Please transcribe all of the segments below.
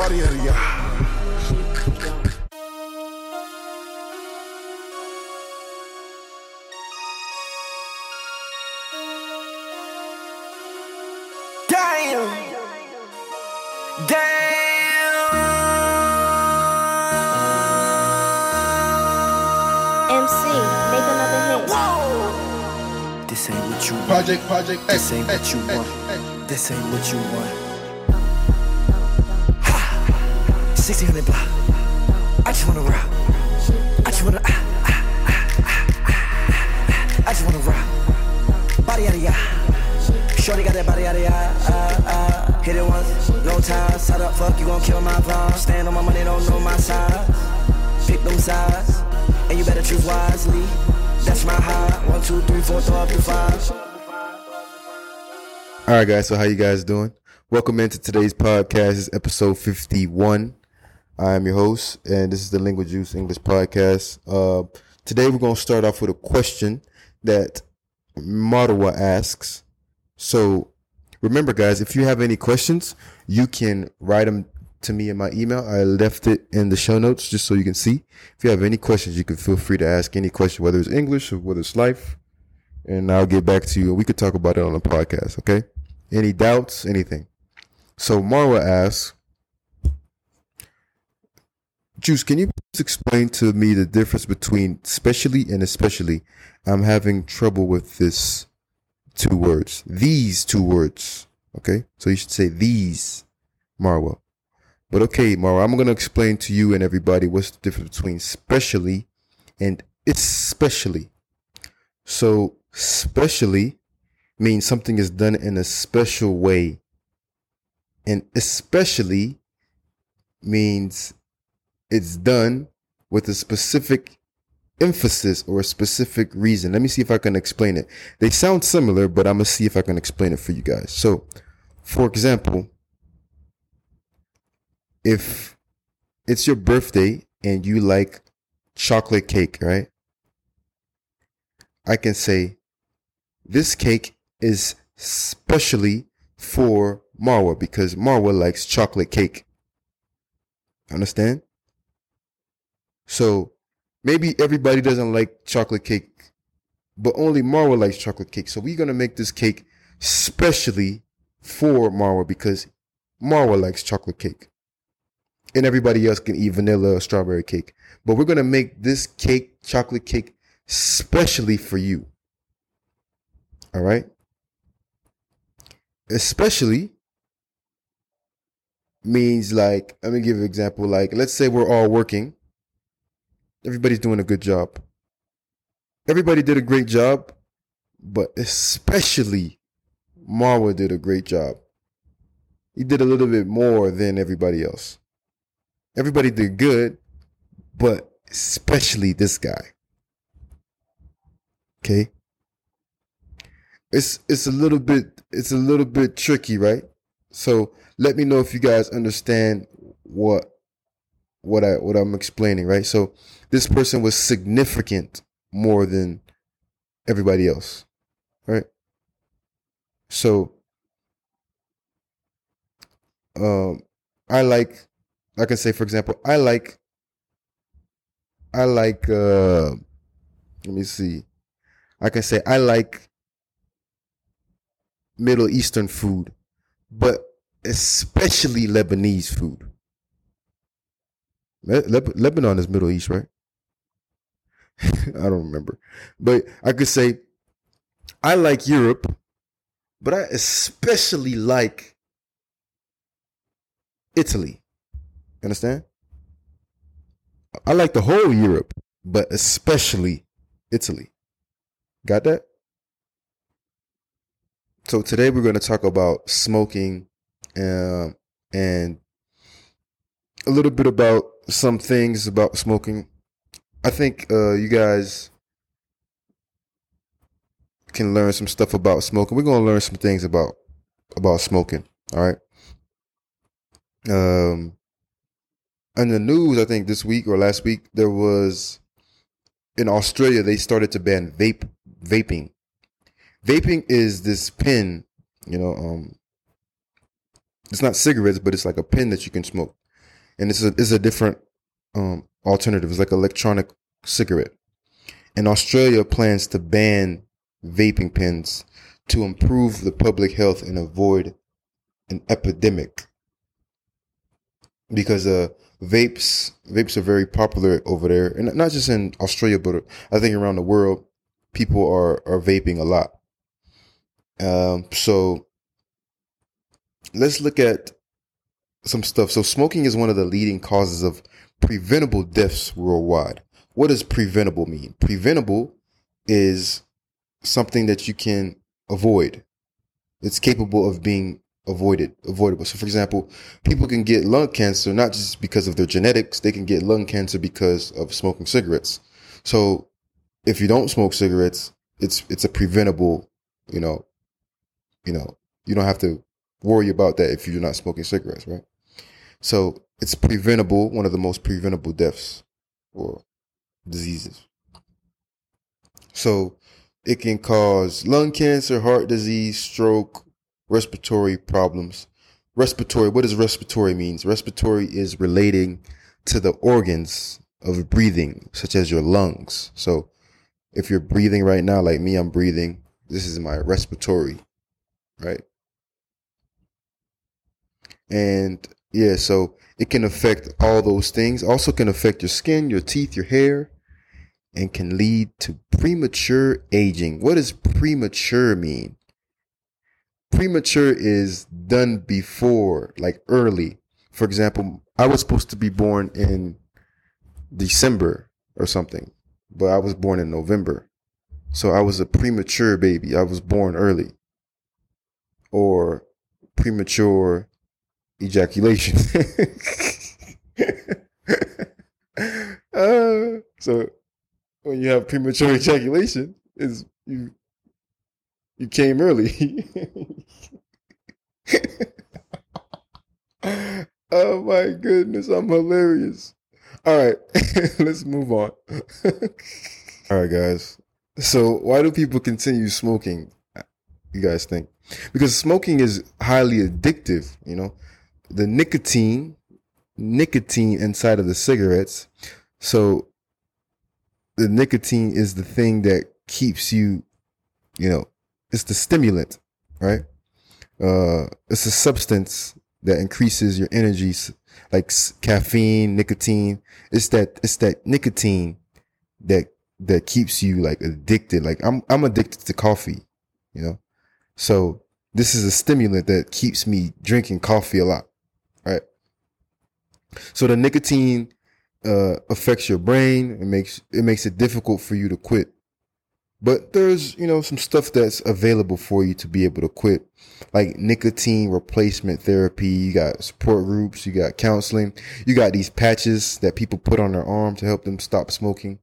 body. Damn. Damn. MC, make another hit. This ain't what you want. Project, project, This ain't what eh, you eh, want. Eh, this ain't what you want. 1600 block. I just wanna rock. I just wanna. Ah, ah, ah. I just wanna rock. Body out of ya. Shorty got that body out of ya. Hit it once, no time. Side up, fuck, you gon' kill my vibe. Stand on my money, don't know my size. Pick them sides, and you better choose wisely. That's my high. One, two, three, four, throw up to five. All right, guys. So how you guys doing? Welcome into today's podcast. It's episode fifty-one. I am your host, and this is the Lingua Juice English podcast. Uh, today we're gonna start off with a question that Marwa asks. So remember, guys, if you have any questions, you can write them to me in my email. I left it in the show notes just so you can see. If you have any questions, you can feel free to ask any question, whether it's English or whether it's life and I'll get back to you we could talk about it on the podcast, okay? Any doubts, anything. So Marwa asks, Juice, can you please explain to me the difference between specially and especially? I'm having trouble with this two words. These two words. Okay? So you should say these, Marwa. But okay, Marwa, I'm gonna explain to you and everybody what's the difference between specially and especially. So, specially means something is done in a special way. And especially means it's done with a specific emphasis or a specific reason. Let me see if I can explain it. They sound similar, but I'm to see if I can explain it for you guys. So, for example, if it's your birthday and you like chocolate cake, right? I can say, this cake is specially for Marwa because Marwa likes chocolate cake. Understand? So maybe everybody doesn't like chocolate cake, but only Marwa likes chocolate cake. So we're to make this cake specially for Marwa because Marwa likes chocolate cake. And everybody else can eat vanilla or strawberry cake. But we're to make this cake, chocolate cake, specially for you. All right? Especially means like, let me give you an example. Like, let's say we're all working. Everybody's doing a good job. Everybody did a great job, but especially Marwa did a great job. He did a little bit more than everybody else. Everybody did good, but especially this guy. Okay. It's it's a little bit it's a little bit tricky, right? So let me know if you guys understand what what I what I'm explaining, right? So this person was significant more than everybody else, right? So um I like I can say for example, I like I like uh let me see. I can say I like Middle Eastern food, but especially Lebanese food. Le- Leb- Lebanon is Middle East, right? I don't remember. But I could say I like Europe, but I especially like Italy. Understand? I like the whole Europe, but especially Italy. Got that? So today we're going to talk about smoking um, and a little bit about some things about smoking. I think uh, you guys can learn some stuff about smoking. We're to learn some things about about smoking. All right. Um, in the news, I think this week or last week there was in Australia they started to ban vape vaping. Vaping is this pen, you know, um, it's not cigarettes, but it's like a pen that you can smoke. And it's a it's a different um, alternative. It's like electronic cigarette. And Australia plans to ban vaping pens to improve the public health and avoid an epidemic. Because uh, vapes vapes are very popular over there, and not just in Australia, but I think around the world, people are are vaping a lot. Um, so let's look at some stuff. So smoking is one of the leading causes of preventable deaths worldwide. What does preventable mean? Preventable is something that you can avoid. It's capable of being avoided, avoidable. So for example, people can get lung cancer not just because of their genetics, they can get lung cancer because of smoking cigarettes. So if you don't smoke cigarettes, it's it's a preventable, you know, you know, you don't have to worry about that if you're not smoking cigarettes, right? So it's preventable, one of the most preventable deaths or diseases. So it can cause lung cancer, heart disease, stroke, respiratory problems. Respiratory, what does respiratory means? Respiratory is relating to the organs of breathing, such as your lungs. So if you're breathing right now, like me, I'm breathing. This is my respiratory, right? And yeah, so it can affect all those things. Also can affect your skin, your teeth, your hair, and can lead to premature aging. What does premature mean? Premature is done before, like early. For example, I was supposed to be born in December or something, but I was born in November. So I was a premature baby. I was born early. Or premature ejaculation. uh, so when you have premature ejaculation, is you you came early. oh my goodness, I'm hilarious. All right, let's move on. All right, guys. So, why do people continue smoking? You guys think? Because smoking is highly addictive, you know? The nicotine, nicotine inside of the cigarettes. So, the nicotine is the thing that keeps you, you know, it's the stimulant, right? Uh, it's a substance that increases your energy, like caffeine, nicotine. It's that it's that nicotine that that keeps you like addicted. Like I'm I'm addicted to coffee, you know. So this is a stimulant that keeps me drinking coffee a lot, right? So the nicotine uh, affects your brain. It makes it makes it difficult for you to quit. But there's you know some stuff that's available for you to be able to quit, like nicotine replacement therapy. You got support groups. You got counseling. You got these patches that people put on their arm to help them stop smoking.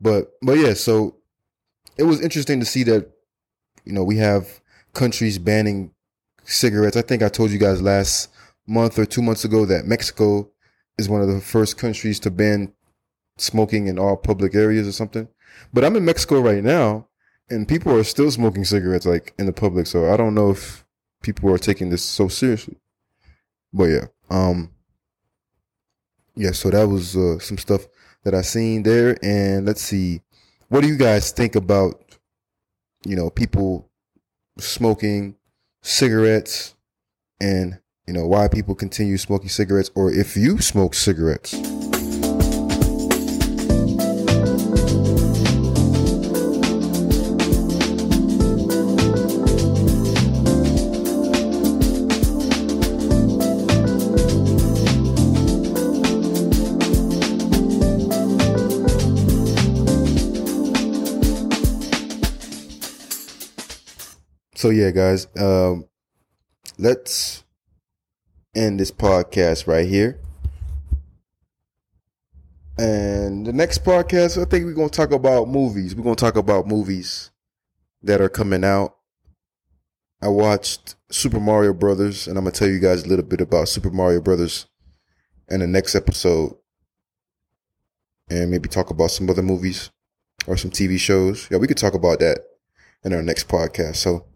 But but yeah, so it was interesting to see that you know we have countries banning cigarettes. I think I told you guys last month or two months ago that Mexico is one of the first countries to ban smoking in all public areas or something. But I'm in Mexico right now and people are still smoking cigarettes like in the public. So I don't know if people are taking this so seriously. But yeah, um, yeah, so that was uh, some stuff that I seen there. And let's see, what do you guys think about, you know, people smoking cigarettes and, you know, why people continue smoking cigarettes or if you smoke cigarettes? So yeah, guys, um, let's end this podcast right here. And the next podcast, I think we're gonna talk about movies. We're gonna talk about movies that are coming out. I watched Super Mario Brothers, and I'm gonna tell you guys a little bit about Super Mario Brothers in the next episode, and maybe talk about some other movies or some TV shows. Yeah, we could talk about that in our next podcast. So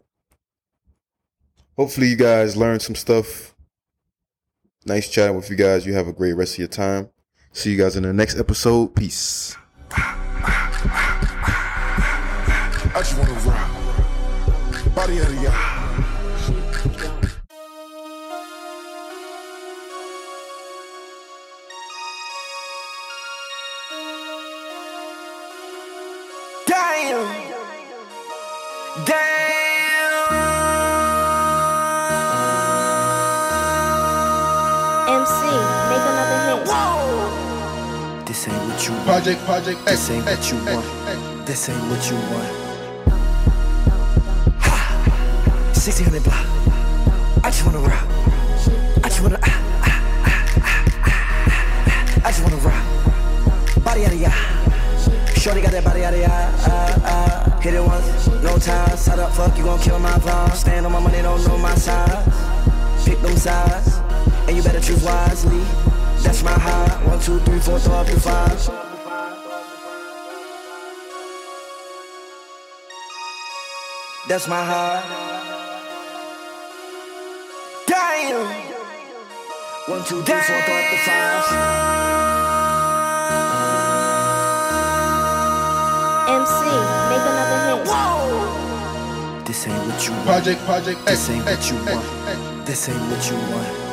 hopefully you guys learned some stuff Nice chatting with you guys. You have a great rest of your time. See you guys in the next episode. Peace. I just wanna rock. Body of what you want. Project, project, This ain't what you want. This ain't what you want. Ha! 1600 block. I just wanna rock. I just wanna. Ah, ah, ah, ah, ah, ah. I just wanna rock. Body out of ya. Shorty got that body out of ya. Ah, ah. Hit it once, no time. Side up, fuck, you gon' kill my vibe. Stand on my money, don't know my size. Pick them sides, and you better choose wisely. That's my high. One, two, three, four, throw up to five. That's my heart. Damn. One, two, three, four, throw up the five. MC, make another hit. Whoa. This ain't what you want. Project, project, X, This ain't what X, you X, want. X. This ain't what you want.